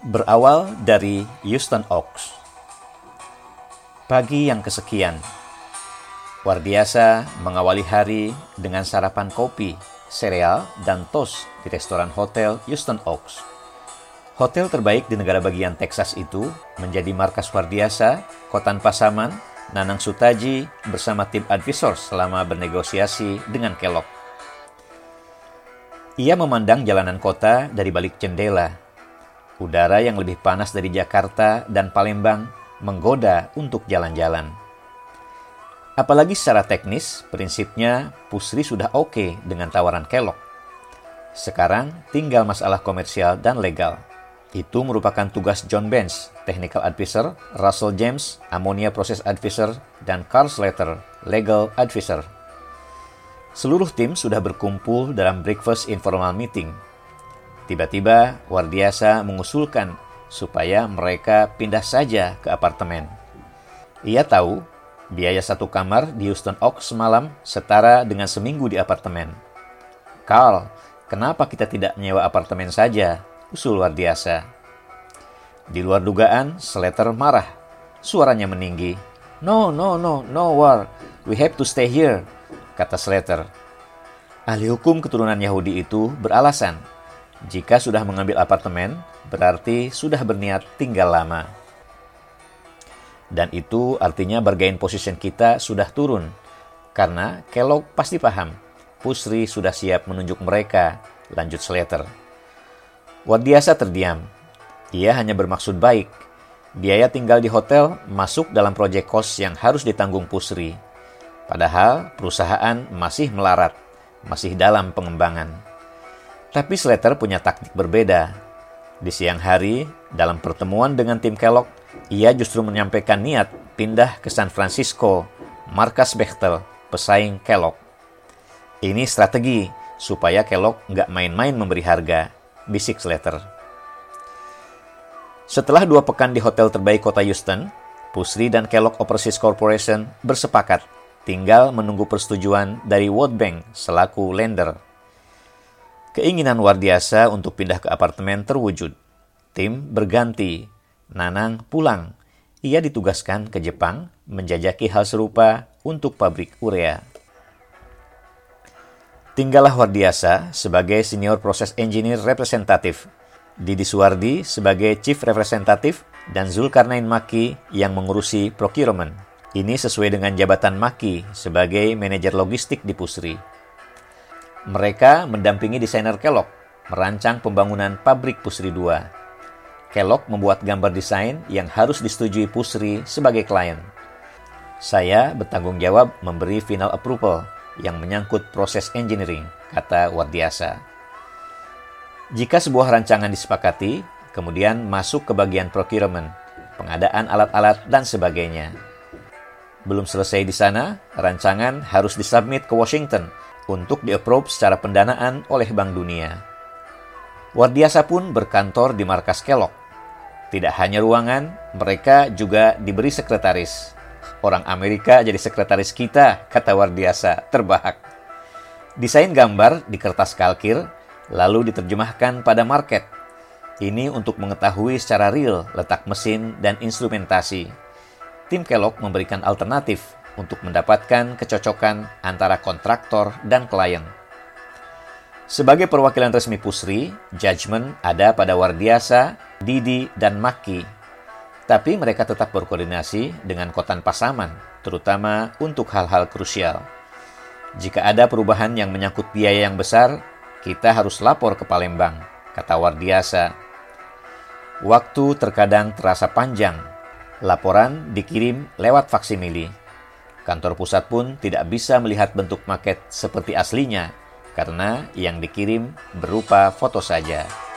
berawal dari Houston Oaks. Pagi yang kesekian, Wardiasa mengawali hari dengan sarapan kopi, sereal, dan toast di restoran hotel Houston Oaks. Hotel terbaik di negara bagian Texas itu menjadi markas Wardiasa, Kotan Pasaman, Nanang Sutaji bersama tim advisor selama bernegosiasi dengan Kellogg. Ia memandang jalanan kota dari balik jendela. Udara yang lebih panas dari Jakarta dan Palembang menggoda untuk jalan-jalan. Apalagi secara teknis, prinsipnya Pusri sudah oke dengan tawaran Kellogg. Sekarang tinggal masalah komersial dan legal. Itu merupakan tugas John Bench, Technical Advisor, Russell James, Ammonia Process Advisor, dan Carl Slater, Legal Advisor. Seluruh tim sudah berkumpul dalam breakfast informal meeting. Tiba-tiba, Wardiasa mengusulkan supaya mereka pindah saja ke apartemen. Ia tahu Biaya satu kamar di Houston Oaks semalam setara dengan seminggu di apartemen. Carl, kenapa kita tidak menyewa apartemen saja? Usul Wardiasa. Di luar dugaan, Slater marah. Suaranya meninggi. No, no, no, no, War. We have to stay here, kata Slater. Ahli hukum keturunan Yahudi itu beralasan, jika sudah mengambil apartemen, berarti sudah berniat tinggal lama. Dan itu artinya bargain position kita sudah turun. Karena Kellogg pasti paham, Pusri sudah siap menunjuk mereka, lanjut Slater. Wadiasa terdiam. Ia hanya bermaksud baik. Biaya tinggal di hotel masuk dalam proyek kos yang harus ditanggung Pusri. Padahal perusahaan masih melarat, masih dalam pengembangan. Tapi Slater punya taktik berbeda. Di siang hari, dalam pertemuan dengan tim Kellogg, ia justru menyampaikan niat pindah ke San Francisco, markas Bechtel, pesaing Kellogg. Ini strategi supaya Kellogg nggak main-main memberi harga, bisik Slater. Setelah dua pekan di hotel terbaik kota Houston, Pusri dan Kellogg Overseas Corporation bersepakat tinggal menunggu persetujuan dari World Bank selaku lender. Keinginan Wardiasa untuk pindah ke apartemen terwujud. Tim berganti Nanang pulang. Ia ditugaskan ke Jepang menjajaki hal serupa untuk pabrik urea. Tinggallah Wardiasa sebagai senior proses engineer representatif, Didi Suwardi sebagai chief representatif, dan Zulkarnain Maki yang mengurusi procurement. Ini sesuai dengan jabatan Maki sebagai manajer logistik di Pusri. Mereka mendampingi desainer Kellogg merancang pembangunan pabrik Pusri 2 Kellogg membuat gambar desain yang harus disetujui Pusri sebagai klien. Saya bertanggung jawab memberi final approval yang menyangkut proses engineering, kata Wardiasa. Jika sebuah rancangan disepakati, kemudian masuk ke bagian procurement, pengadaan alat-alat, dan sebagainya. Belum selesai di sana, rancangan harus disubmit ke Washington untuk di-approve secara pendanaan oleh Bank Dunia. Wardiasa pun berkantor di markas Kellogg tidak hanya ruangan, mereka juga diberi sekretaris. Orang Amerika jadi sekretaris kita, kata Wardiasa, terbahak. Desain gambar di kertas kalkir, lalu diterjemahkan pada market. Ini untuk mengetahui secara real letak mesin dan instrumentasi. Tim Kellogg memberikan alternatif untuk mendapatkan kecocokan antara kontraktor dan klien. Sebagai perwakilan resmi Pusri, judgement ada pada Wardiasa Didi, dan Maki. Tapi mereka tetap berkoordinasi dengan Kotan Pasaman, terutama untuk hal-hal krusial. Jika ada perubahan yang menyangkut biaya yang besar, kita harus lapor ke Palembang, kata Wardiasa. Waktu terkadang terasa panjang. Laporan dikirim lewat faksimili. Kantor pusat pun tidak bisa melihat bentuk maket seperti aslinya karena yang dikirim berupa foto saja.